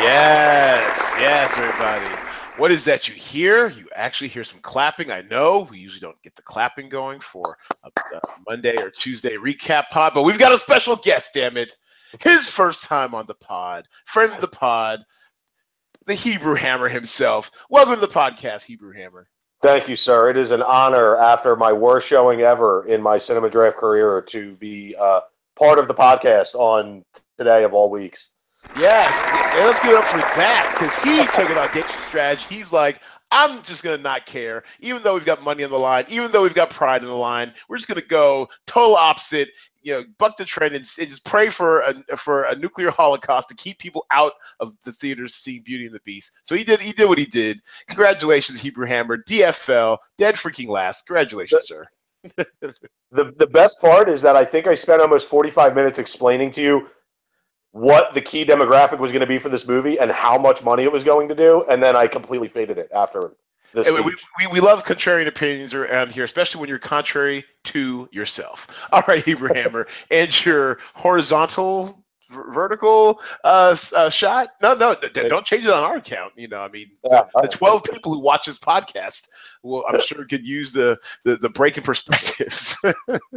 Yes, yes, everybody. What is that you hear? You actually hear some clapping. I know we usually don't get the clapping going for a, a Monday or Tuesday recap pod, but we've got a special guest, damn it. His first time on the pod, friend of the pod, the Hebrew Hammer himself. Welcome to the podcast, Hebrew Hammer. Thank you, sir. It is an honor after my worst showing ever in my cinema draft career to be uh, part of the podcast on today of all weeks. Yes, and let's give it up for that because he took an audacious strategy. He's like, I'm just gonna not care, even though we've got money on the line, even though we've got pride on the line. We're just gonna go total opposite. You know, buck the trend and, and just pray for a for a nuclear holocaust to keep people out of the theaters seeing Beauty and the Beast. So he did. He did what he did. Congratulations, Hebrew Hammer, DFL, dead freaking last. Congratulations, sir. the the best part is that I think I spent almost 45 minutes explaining to you what the key demographic was going to be for this movie and how much money it was going to do, and then I completely faded it after this. We, we, we love contrarian opinions around here, especially when you're contrary to yourself. All right, Hebrew Hammer, and your horizontal vertical uh, uh, shot. No, no, don't change it on our account. You know, I mean, yeah, the, 12 people who watch this podcast will, I'm sure, could use the the, the break in perspectives.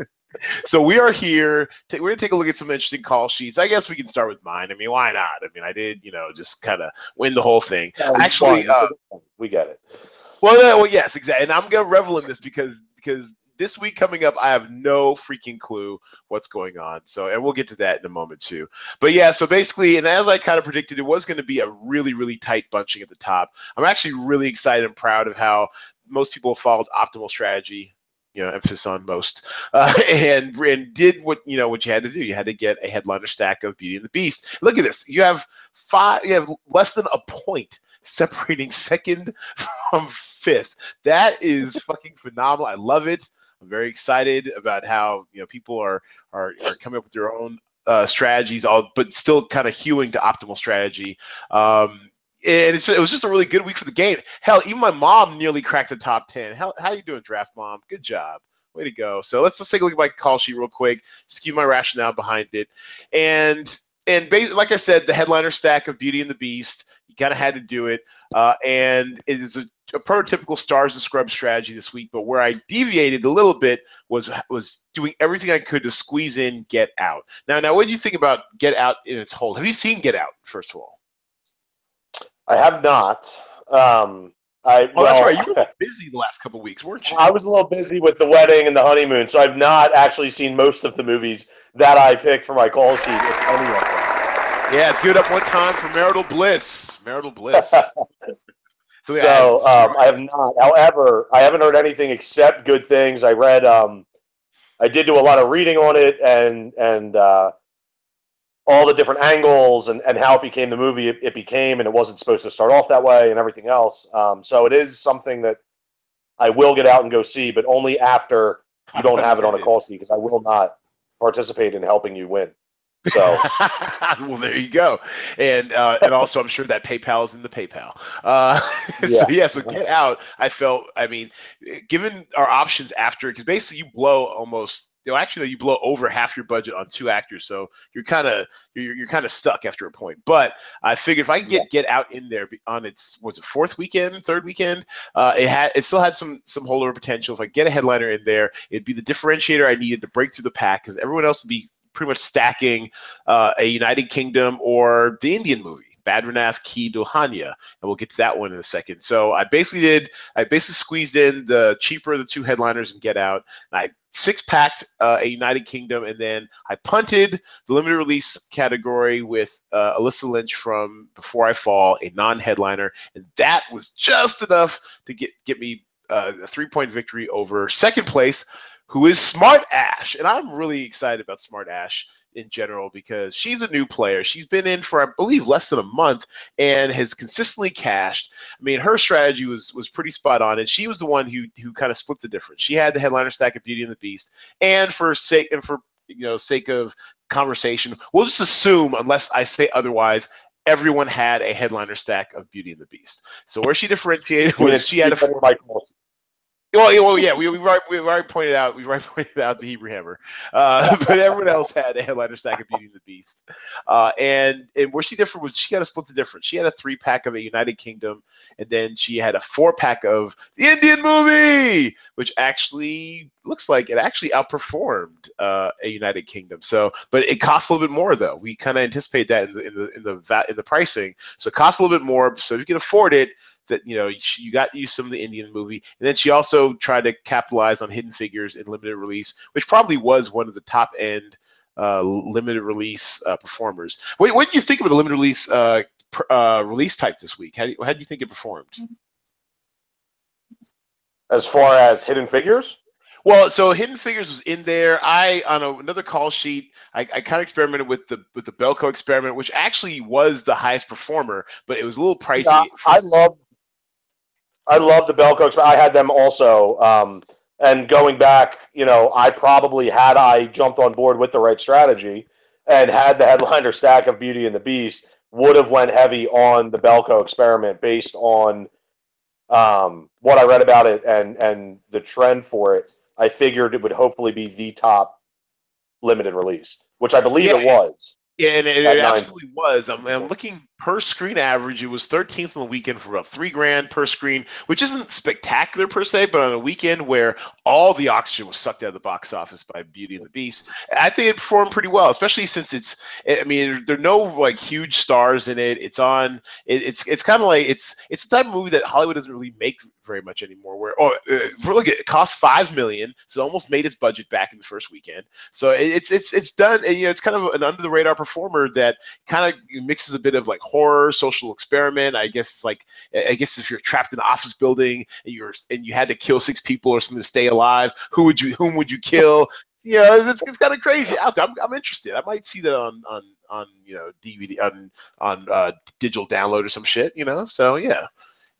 so we are here. To, we're gonna take a look at some interesting call sheets. I guess we can start with mine. I mean, why not? I mean, I did, you know, just kind of win the whole thing. Yeah, Actually, uh, we got it. Well, well, yes, exactly. And I'm gonna revel in this because because this week coming up, I have no freaking clue what's going on. So, and we'll get to that in a moment too. But yeah, so basically, and as I kind of predicted, it was going to be a really, really tight bunching at the top. I'm actually really excited and proud of how most people followed optimal strategy you know, emphasis on most, uh, and and did what you know what you had to do. You had to get a headliner stack of Beauty and the Beast. Look at this. You have five. You have less than a point separating second from fifth. That is fucking phenomenal. I love it. I'm very excited about how you know people are are, are coming up with their own uh, strategies, all but still kind of hewing to optimal strategy. Um, and it was just a really good week for the game. Hell, even my mom nearly cracked the top ten. How how you doing, draft mom? Good job. Way to go. So let's let's take a look at my call sheet real quick. Just give my rationale behind it. And and basically, like I said, the headliner stack of Beauty and the Beast, you kind of had to do it. Uh, and it is a a prototypical stars and scrubs strategy this week, but where I deviated a little bit was was doing everything I could to squeeze in Get Out. Now, now, what do you think about Get Out in its whole? Have you seen Get Out first of all? I have not. Um, I, oh, well, that's right. You were busy the last couple weeks, weren't you? I was a little busy with the wedding and the honeymoon, so I've not actually seen most of the movies that I picked for my call sheet. Yeah, it's good up one time for marital bliss. Marital bliss. So, so um, I have not. However, I haven't heard anything except good things. I read. Um, I did do a lot of reading on it, and and uh, all the different angles and, and how it became the movie it, it, became, and it wasn't supposed to start off that way, and everything else. Um, so it is something that I will get out and go see, but only after you don't have it on a call sheet, because I will not participate in helping you win. So, well, there you go, and uh, and also I'm sure that PayPal is in the PayPal. Uh, yeah. so yeah, so get out. I felt, I mean, given our options after, because basically you blow almost. You know, actually, you blow over half your budget on two actors, so you're kind of you're, you're kind of stuck after a point. But I figured if I can get get out in there on its was it fourth weekend, third weekend, uh, it had it still had some some holdover potential. If I get a headliner in there, it'd be the differentiator I needed to break through the pack because everyone else would be pretty much stacking uh, a United Kingdom or the Indian movie. Badrinath Ki Dulhania, and we'll get to that one in a second. So I basically did, I basically squeezed in the cheaper of the two headliners and Get Out. And I six packed uh, a United Kingdom, and then I punted the limited release category with uh, Alyssa Lynch from Before I Fall, a non-headliner, and that was just enough to get get me uh, a three point victory over second place who is Smart Ash. And I'm really excited about Smart Ash in general because she's a new player. She's been in for, I believe, less than a month and has consistently cashed. I mean, her strategy was was pretty spot on, and she was the one who who kind of split the difference. She had the headliner stack of Beauty and the Beast, and for sake and for you know sake of conversation, we'll just assume, unless I say otherwise, everyone had a headliner stack of Beauty and the Beast. So where she differentiated was she had a Well, well, yeah, we we already, we already pointed out we already pointed out the Hebrew Hammer, uh, but everyone else had a headliner stack of Beauty and the Beast, uh, and and where she different was she had a split the difference. She had a three pack of a United Kingdom, and then she had a four pack of the Indian movie, which actually looks like it actually outperformed uh, a United Kingdom. So, but it costs a little bit more though. We kind of anticipate that in the in the in the, in the pricing, so it costs a little bit more. So if you can afford it that you know you got you some of the Indian movie, and then she also tried to capitalize on Hidden Figures in limited release, which probably was one of the top end uh, limited release uh, performers. What, what do you think of the limited release uh, pr- uh, release type this week? How do, you, how do you think it performed? As far as Hidden Figures. Well, so Hidden Figures was in there. I on a, another call sheet, I, I kind of experimented with the with the Belko experiment, which actually was the highest performer, but it was a little pricey. Yeah, I love I love the Belko. I had them also. Um, and going back, you know, I probably had I jumped on board with the right strategy and had the headliner stack of Beauty and the Beast, would have went heavy on the Belko experiment based on um, what I read about it and and the trend for it. I figured it would hopefully be the top limited release, which I believe yeah. it was. Yeah, and it, it absolutely was. I'm, I'm, looking per screen average. It was 13th on the weekend for about three grand per screen, which isn't spectacular per se, but on a weekend where all the oxygen was sucked out of the box office by Beauty and the Beast, I think it performed pretty well, especially since it's. I mean, there are no like huge stars in it. It's on. It, it's it's kind of like it's it's the type of movie that Hollywood doesn't really make very much anymore. Where oh, uh, look, it cost five million, so it almost made its budget back in the first weekend. So it, it's it's it's done. You know, it's kind of an under the radar performer that kind of mixes a bit of like horror, social experiment. I guess it's like I guess if you're trapped in an office building and you're and you had to kill six people or something to stay alive, who would you whom would you kill? you know, it's, it's kind of crazy out there. I'm, I'm interested. I might see that on on on you know DVD on on uh, digital download or some shit. You know, so yeah.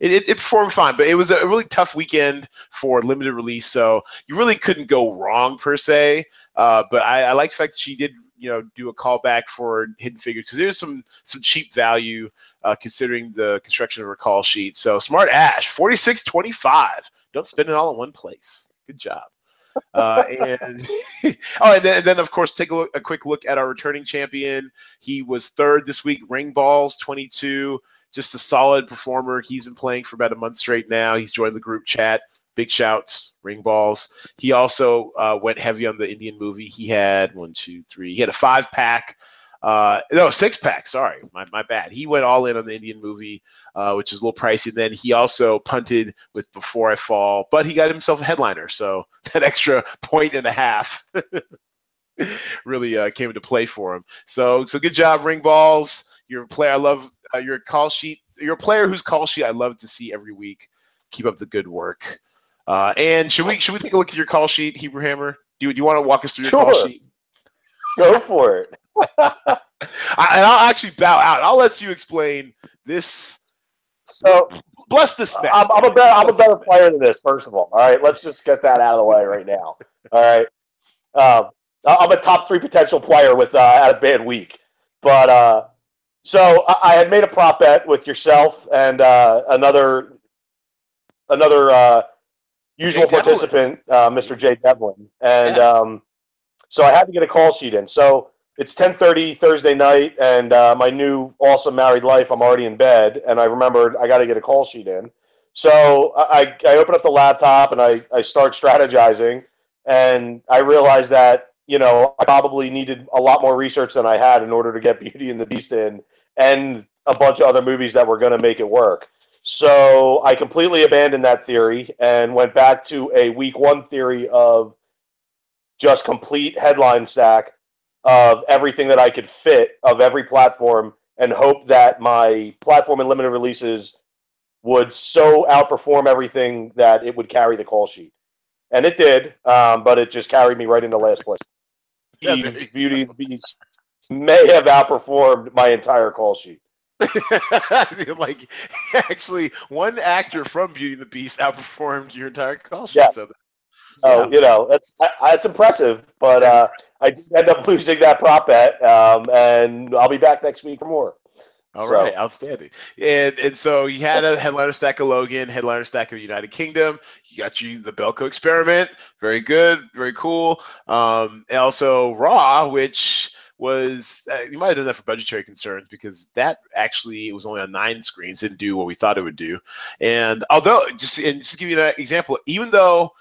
It, it, it, performed fine, but it was a really tough weekend for limited release, so you really couldn't go wrong per se. Uh, but I, I like the fact that she did you know do a callback for Hidden Figures because there's some some cheap value uh, considering the construction of her call sheet. So smart Ash, forty six twenty five. Don't spend it all in one place. Good job. uh, and oh, and then, and then, of course take a, look, a quick look at our returning champion. He was third this week. Ring balls twenty two. Just a solid performer. He's been playing for about a month straight now. He's joined the group chat big shouts, ring balls. He also uh, went heavy on the Indian movie. He had one, two, three. He had a five pack. Uh, no, six pack. Sorry, my, my bad. He went all in on the Indian movie, uh, which is a little pricey. And then he also punted with Before I Fall, but he got himself a headliner, so that extra point and a half really uh, came into play for him. So, so good job, ring balls. You're a player. I love uh, your call sheet. You're a player whose call sheet I love to see every week. Keep up the good work. Uh, and should we should we take a look at your call sheet, Hebrew Hammer? Do you, do you want to walk us through sure. your call sheet? Go for it. I, and I'll actually bow out. I'll let you explain this. So bless this mess. I'm, I'm a better I'm a better player than this. First of all, all right. Let's just get that out of the way right now. All right. Um, I'm a top three potential player with uh, a bad week, but uh, so I, I, had made a prop bet with yourself and uh, another another uh, usual Jay participant, uh, Mr. Jay Devlin, and yeah. um, so I had to get a call sheet in. So it's 10:30 Thursday night, and uh, my new awesome married life. I'm already in bed, and I remembered I got to get a call sheet in. So I, I open up the laptop and I, I start strategizing, and I realized that you know I probably needed a lot more research than I had in order to get Beauty and the Beast in, and a bunch of other movies that were going to make it work. So I completely abandoned that theory and went back to a week one theory of just complete headline stack of everything that I could fit of every platform and hope that my platform and limited releases would so outperform everything that it would carry the call sheet. And it did, um, but it just carried me right into last place. Yeah, Beauty Beast may have outperformed my entire call sheet. like actually one actor from Beauty and the Beast outperformed your entire sheet. Yes. So yeah. you know that's that's impressive, but uh, I did end up losing that prop bet, um, and I'll be back next week for more. All so. right, outstanding. And and so you had a headliner stack of Logan, headliner stack of United Kingdom. You got you the Belko experiment. Very good, very cool. Um, and also Raw, which was uh, you might have done that for budgetary concerns because that actually it was only on nine screens, didn't do what we thought it would do. And although just and just to give you an example, even though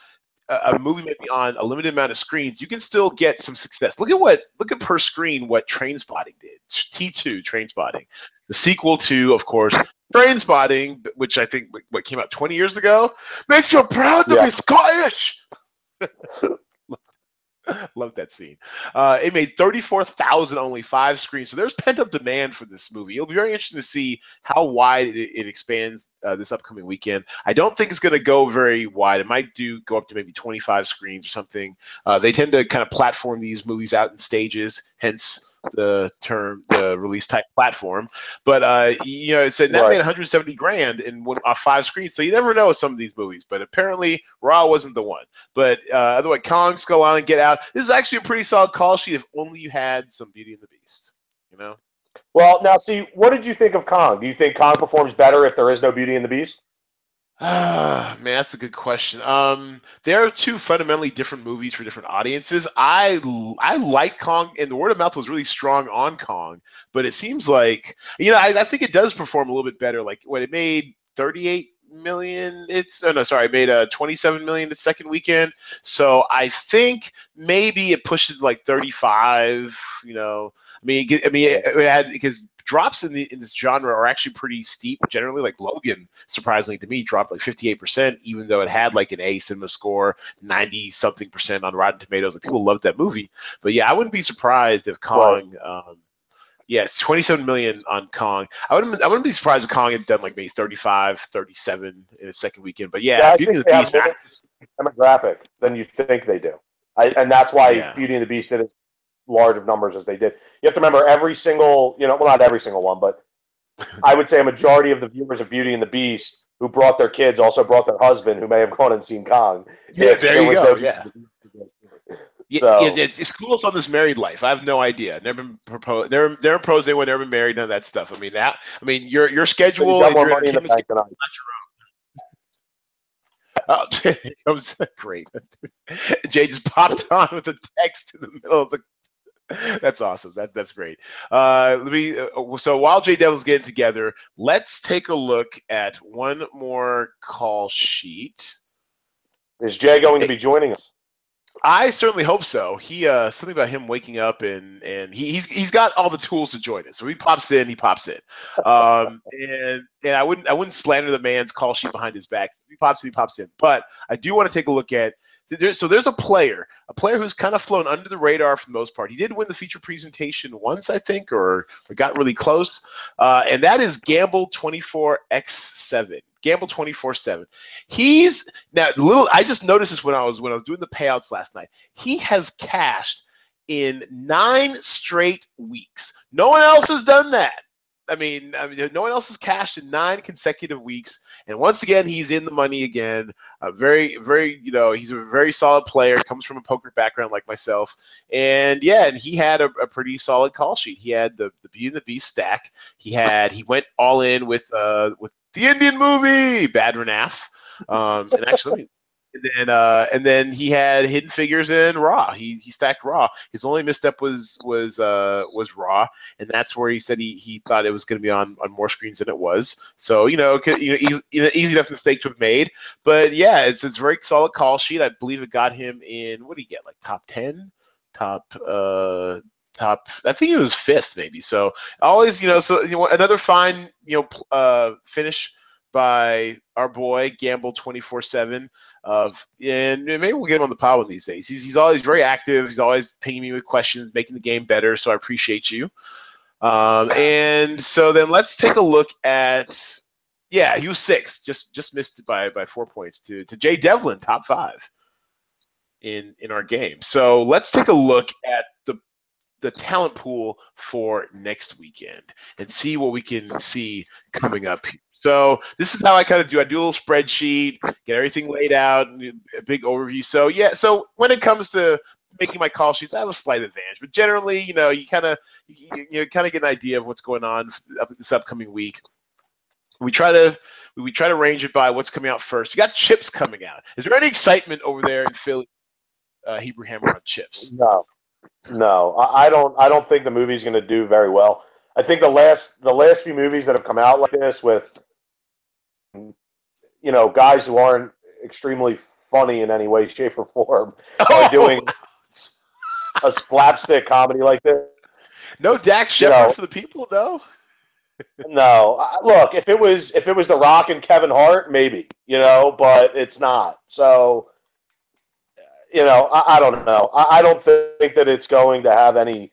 a movie may be on a limited amount of screens, you can still get some success. Look at what look at per screen what Trainspotting did. T2 Trainspotting, the sequel to, of course, Trainspotting, which I think what came out 20 years ago, makes you proud to yeah. be Scottish. Love that scene. Uh, it made 34,000 only five screens. So there's pent up demand for this movie. It'll be very interesting to see how wide it, it expands uh, this upcoming weekend. I don't think it's going to go very wide. It might do go up to maybe 25 screens or something. Uh, they tend to kind of platform these movies out in stages, hence the term the release type platform. But uh, you know, it said that right. made 170 grand in one off five screens. So you never know with some of these movies. But apparently, Raw wasn't the one. But uh, otherwise, Kong, Skull Island, Get Out. This is actually a pretty solid call sheet. If only you had some Beauty and the Beast. You know. Well, now see, what did you think of Kong? Do you think Kong performs better if there is no Beauty and the Beast? Ah, man, that's a good question. Um, there are two fundamentally different movies for different audiences. I I like Kong, and the word of mouth was really strong on Kong, but it seems like you know I, I think it does perform a little bit better. Like when it made 38 million it's oh no sorry it made a uh, 27 million the second weekend so i think maybe it pushed like 35 you know i mean i mean it, it had because drops in the in this genre are actually pretty steep generally. Like Logan, surprisingly to me, dropped like 58%, even though it had like an A cinema score, 90 something percent on Rotten Tomatoes. Like people loved that movie. But yeah, I wouldn't be surprised if Kong. Right. Um, yeah, it's 27 million on Kong. I wouldn't I wouldn't be surprised if Kong had done like maybe 35, 37 in a second weekend. But yeah, yeah Beauty and the Beast demographic than you think they do. I, and that's why yeah. Beauty and the Beast did as large of numbers as they did. You have to remember every single, you know, well, not every single one, but I would say a majority of the viewers of Beauty and the Beast who brought their kids also brought their husband who may have gone and seen Kong. Yeah, there you go. No yeah. So, yeah, it's cool on this married life. I have no idea. Never been proposed. Never, never proposed anyone. Never been married. None of that stuff. I mean, that. I mean, your your schedule. So you got more money in the bank than I. Oh, comes great. Jay just popped on with a text in the middle of the that's awesome. That that's great. Uh, let me. Uh, so while Jay Devlin's getting together, let's take a look at one more call sheet. Is Jay going to be joining us? I certainly hope so. He uh, something about him waking up and and he, he's he's got all the tools to join us. So he pops in, he pops in, um, and and I wouldn't I wouldn't slander the man's call sheet behind his back. he pops in, he pops in. But I do want to take a look at so there's a player, a player who's kind of flown under the radar for the most part. He did win the feature presentation once, I think, or, or got really close, uh, and that is Gamble 24x7. Gamble 24/7. He's now little. I just noticed this when I was when I was doing the payouts last night. He has cashed in nine straight weeks. No one else has done that. I mean, I mean, no one else has cashed in nine consecutive weeks, and once again, he's in the money again. Uh, very, very, you know, he's a very solid player. Comes from a poker background like myself, and yeah, and he had a, a pretty solid call sheet. He had the the Beauty and the Beast stack. He had he went all in with uh with the Indian movie Badrinath. Um, and actually, and then uh, and then he had Hidden Figures in Raw. He he stacked Raw. His only misstep was was uh, was Raw, and that's where he said he, he thought it was going to be on, on more screens than it was. So you know, you know, easy, easy enough mistake to have made. But yeah, it's it's very solid call sheet. I believe it got him in what did he get? Like top ten, top uh top i think it was fifth maybe so always you know so you know another fine you know uh finish by our boy gamble 24 7 of and maybe we'll get him on the pod one these days. He's, he's always very active. He's always pinging me with questions, making the game better. So I appreciate you. Um, and so then let's take a look at yeah, he was six, just just missed by by four points to to Jay Devlin, top five in in our game. So let's take a look at the the talent pool for next weekend and see what we can see coming up here. So this is how I kind of do. I do a little spreadsheet, get everything laid out, a big overview. So yeah, so when it comes to making my call sheets, I have a slight advantage. But generally, you know, you kind of you, you kind of get an idea of what's going on this upcoming week. We try to we try to range it by what's coming out first. We got chips coming out. Is there any excitement over there in Philly? Uh, Hebrew Hammer on chips. No, no, I, I don't. I don't think the movie's going to do very well. I think the last the last few movies that have come out like this with you know guys who aren't extremely funny in any way, shape, or form are oh. doing a slapstick comedy like this. No Dax Shepard you know, for the people, though. no, look if it was if it was The Rock and Kevin Hart, maybe you know, but it's not. So you know, I, I don't know. I, I don't think that it's going to have any.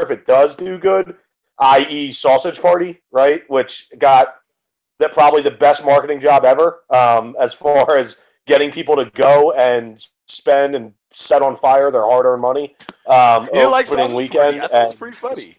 If it does do good, i.e., Sausage Party, right, which got that probably the best marketing job ever, um, as far as getting people to go and spend and set on fire their hard-earned money. Um, you like opening weekend. Party. That's pretty funny.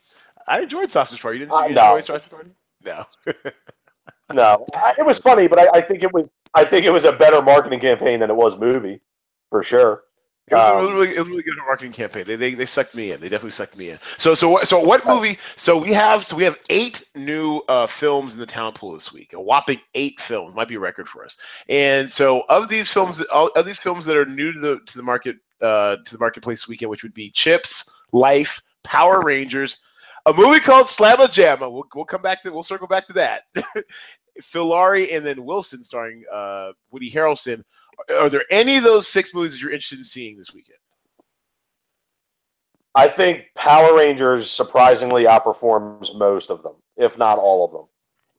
I enjoyed Sausage Party. You didn't, you no. enjoy Sausage Party? No. no, it was funny, but I, I, think it was. I think it was a better marketing campaign than it was movie, for sure. It was, um, it was, really, it was really good marketing campaign. They, they they sucked me in. They definitely sucked me in. So so so what movie? So we have so we have eight new uh, films in the talent pool this week. A whopping eight films might be a record for us. And so of these films, of these films that are new to the to the market uh, to the marketplace weekend, which would be Chips, Life, Power Rangers, a movie called Slamma Jamma. We'll we'll come back to we'll circle back to that. Phillauri and then Wilson, starring uh, Woody Harrelson are there any of those six movies that you're interested in seeing this weekend? I think Power Rangers surprisingly outperforms most of them, if not all of them.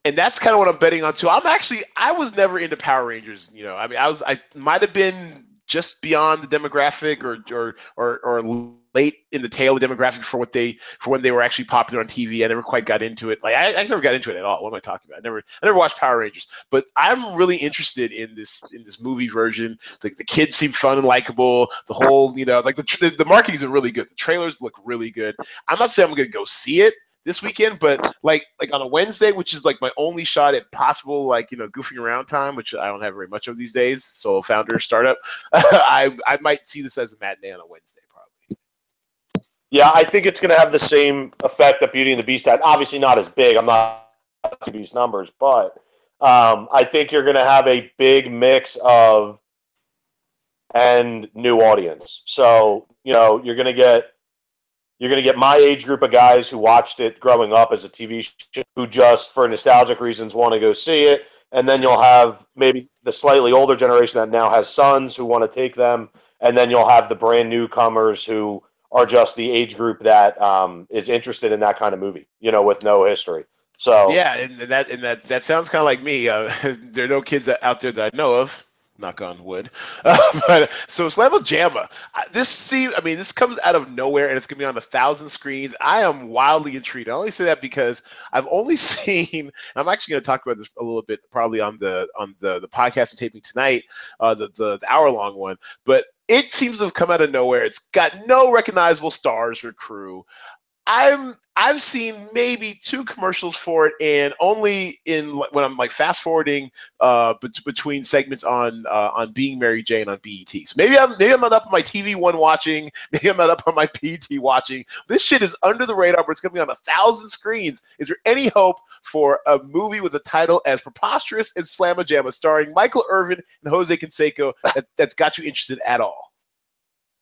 And that's kind of what I'm betting on too. I'm actually I was never into Power Rangers. You know, I mean, I was I might have been just beyond the demographic or or or, or late in the tail of demographic for what they for when they were actually popular on TV. I never quite got into it. Like I, I never got into it at all. What am I talking about? I never I never watched Power Rangers. But I'm really interested in this in this movie version. Like the kids seem fun and likable. The whole you know like the the, the marketing's been really good. The trailers look really good. I'm not saying I'm gonna go see it this weekend, but like like on a Wednesday, which is like my only shot at possible like you know goofing around time, which I don't have very much of these days. So founder startup, I I might see this as a matinee on a Wednesday. Yeah, I think it's going to have the same effect that Beauty and the Beast had. Obviously, not as big. I'm not these numbers, but um, I think you're going to have a big mix of and new audience. So you know you're going to get you're going to get my age group of guys who watched it growing up as a TV show, who just for nostalgic reasons want to go see it, and then you'll have maybe the slightly older generation that now has sons who want to take them, and then you'll have the brand newcomers who are just the age group that um, is interested in that kind of movie, you know, with no history. So yeah, and that and that that sounds kind of like me. Uh, there are no kids out there that I know of. Knock on wood. Uh, but so Slamma Jamma, this seems. I mean, this comes out of nowhere, and it's gonna be on a thousand screens. I am wildly intrigued. I only say that because I've only seen. I'm actually gonna talk about this a little bit, probably on the on the the podcast I'm taping tonight, uh, the the, the hour long one. But it seems to have come out of nowhere. It's got no recognizable stars or crew. I'm I've seen maybe two commercials for it, and only in when I'm like fast forwarding uh, bet- between segments on uh, on Being Mary Jane on BET. So maybe I'm maybe I'm not up on my TV one watching, maybe I'm not up on my BET watching. This shit is under the radar, but it's gonna be on a thousand screens. Is there any hope for a movie with a title as preposterous as Slamma Jamma, starring Michael Irvin and Jose Canseco, that, that's got you interested at all?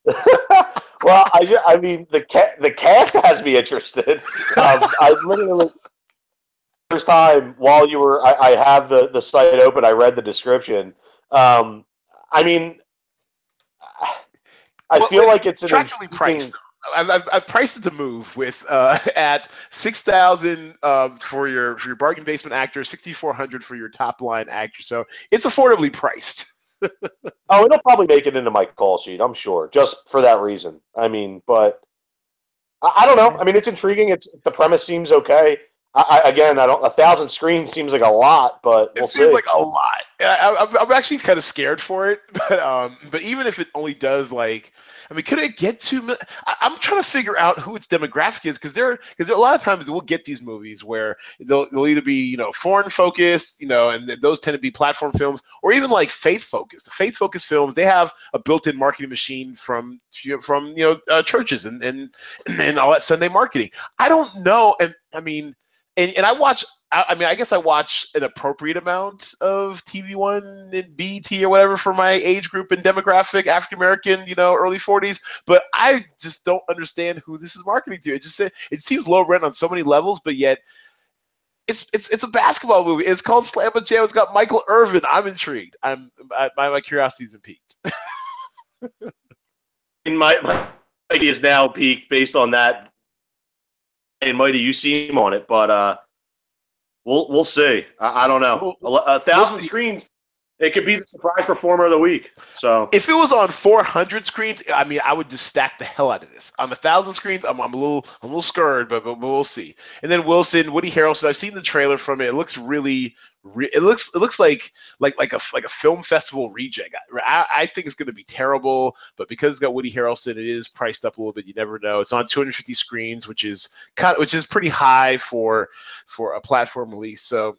well, I, I mean the ca- the cast has me interested. Um, I literally first time while you were I, I, have the the site open. I read the description. Um, I mean, I well, feel like it's an attractively priced. I've, I've, I've, priced it to move with uh, at six thousand um, for your for your bargain basement actor, sixty four hundred for your top line actor. So it's affordably priced. oh, it'll probably make it into my call sheet, I'm sure, just for that reason. I mean, but I, I don't know. I mean, it's intriguing. It's the premise seems okay. I, again, I don't. A thousand screens seems like a lot, but we'll it seems like a lot. I, am actually kind of scared for it, but um, but even if it only does like I mean, could it get to? I, am trying to figure out who its demographic is because there, because there a lot of times we'll get these movies where they'll, they'll either be you know foreign focused, you know, and those tend to be platform films, or even like faith focused. The faith focused films they have a built-in marketing machine from from you know uh, churches and and and all that Sunday marketing. I don't know, and I mean, and, and I watch I, I mean, I guess I watch an appropriate amount of TV One and BET or whatever for my age group and demographic, African American, you know, early 40s. But I just don't understand who this is marketing to. It just it seems low rent on so many levels, but yet it's it's it's a basketball movie. It's called Slamma Jam. It's got Michael Irvin. I'm intrigued. I'm I, my my curiosity's been piqued. In my, my is now peaked based on that. And Mighty, you see him on it, but uh, We'll we'll see. I, I don't know. A, a 1000 we'll screens. It could be the surprise performer of the week. So if it was on 400 screens, I mean, I would just stack the hell out of this. On a thousand screens, I'm, I'm a little I'm a little scared, but, but we'll see. And then Wilson, Woody Harrelson. I've seen the trailer from it. It looks really it looks it looks like like like a like a film festival rejig. I, I think it's going to be terrible, but because it's got Woody Harrelson, it is priced up a little bit. You never know. It's on 250 screens, which is kind which is pretty high for for a platform release. So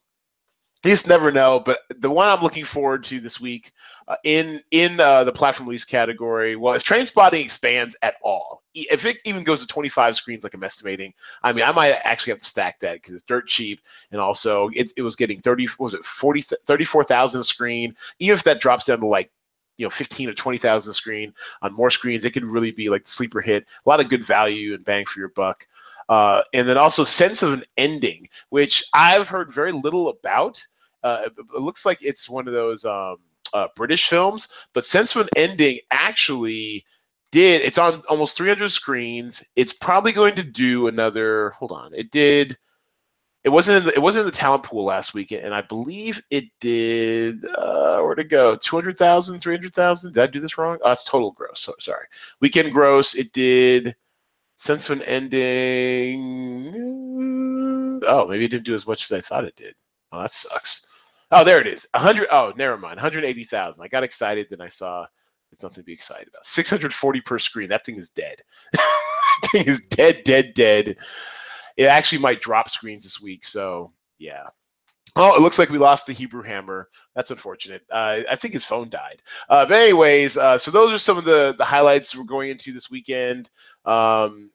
you just never know. But the one I'm looking forward to this week uh, in in uh, the platform release category, well, if Trainspotting expands at all, if it even goes to 25 screens, like I'm estimating, I mean, I might actually have to stack that because it's dirt cheap, and also it, it was getting 30, was it 40, 34,000 a screen. Even if that drops down to like you know 15 or 20,000 a screen on more screens, it could really be like the sleeper hit. A lot of good value and bang for your buck. Uh, and then also sense of an ending, which I've heard very little about. Uh, it, it, looks like it's one of those um, uh, British films, but sense of an ending actually did. It's on almost 300 screens. It's probably going to do another. Hold on, it did. It wasn't in the, it wasn't in the talent pool last weekend, and I believe it did. Uh, where to go? 200,000, 300,000. Did I do this wrong? Oh, that's total gross. So, sorry. Weekend gross. It did. Sense of an ending. Oh, maybe it didn't do as much as I thought it did. Oh, that sucks. Oh, there it is. 100. Oh, never mind. 180,000. I got excited, then I saw it's nothing to be excited about. 640 per screen. That thing is dead. that thing is dead, dead, dead. It actually might drop screens this week. So, yeah. Oh, it looks like we lost the Hebrew Hammer. That's unfortunate. Uh, I think his phone died. Uh, but anyways, uh, so those are some of the the highlights we're going into this weekend. Um,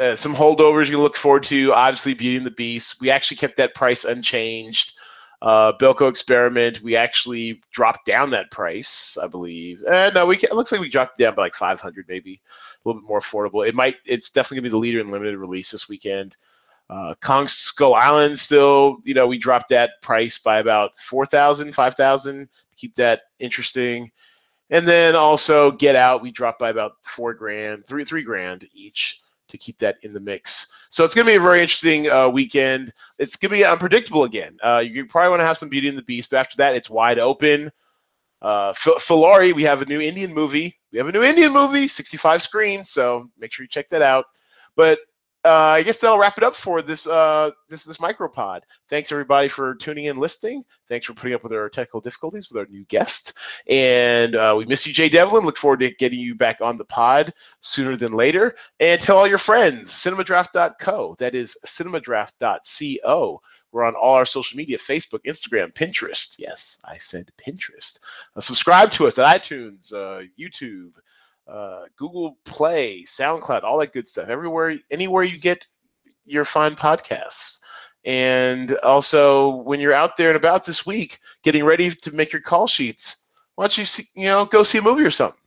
uh, some holdovers you look forward to. Obviously, Beauty and the Beast. We actually kept that price unchanged. Uh, Belko Experiment, we actually dropped down that price, I believe. And no, we can, it looks like we dropped down by like 500, maybe a little bit more affordable. It might, it's definitely gonna be the leader in limited release this weekend. Uh, Kong Skull Island still, you know, we dropped that price by about 4,000, 5,000 to keep that interesting. And then also Get Out, we dropped by about four grand, three three grand each to keep that in the mix. So it's going to be a very interesting uh, weekend. It's going to be unpredictable again. Uh, you probably want to have some Beauty and the Beast, but after that, it's wide open. Uh, Phillauri, we have a new Indian movie. We have a new Indian movie, 65 screens, so make sure you check that out. But I guess that'll wrap it up for this uh, this this micropod. Thanks everybody for tuning in, listening. Thanks for putting up with our technical difficulties with our new guest. And uh, we miss you, Jay Devlin. Look forward to getting you back on the pod sooner than later. And tell all your friends, cinemadraft.co. That is cinemadraft.co. We're on all our social media Facebook, Instagram, Pinterest. Yes, I said Pinterest. Uh, subscribe to us at iTunes, uh, YouTube, uh, Google Play, SoundCloud, all that good stuff. Everywhere, anywhere you get your fine podcasts. And also, when you're out there and about this week, getting ready to make your call sheets, why don't you see, you know go see a movie or something?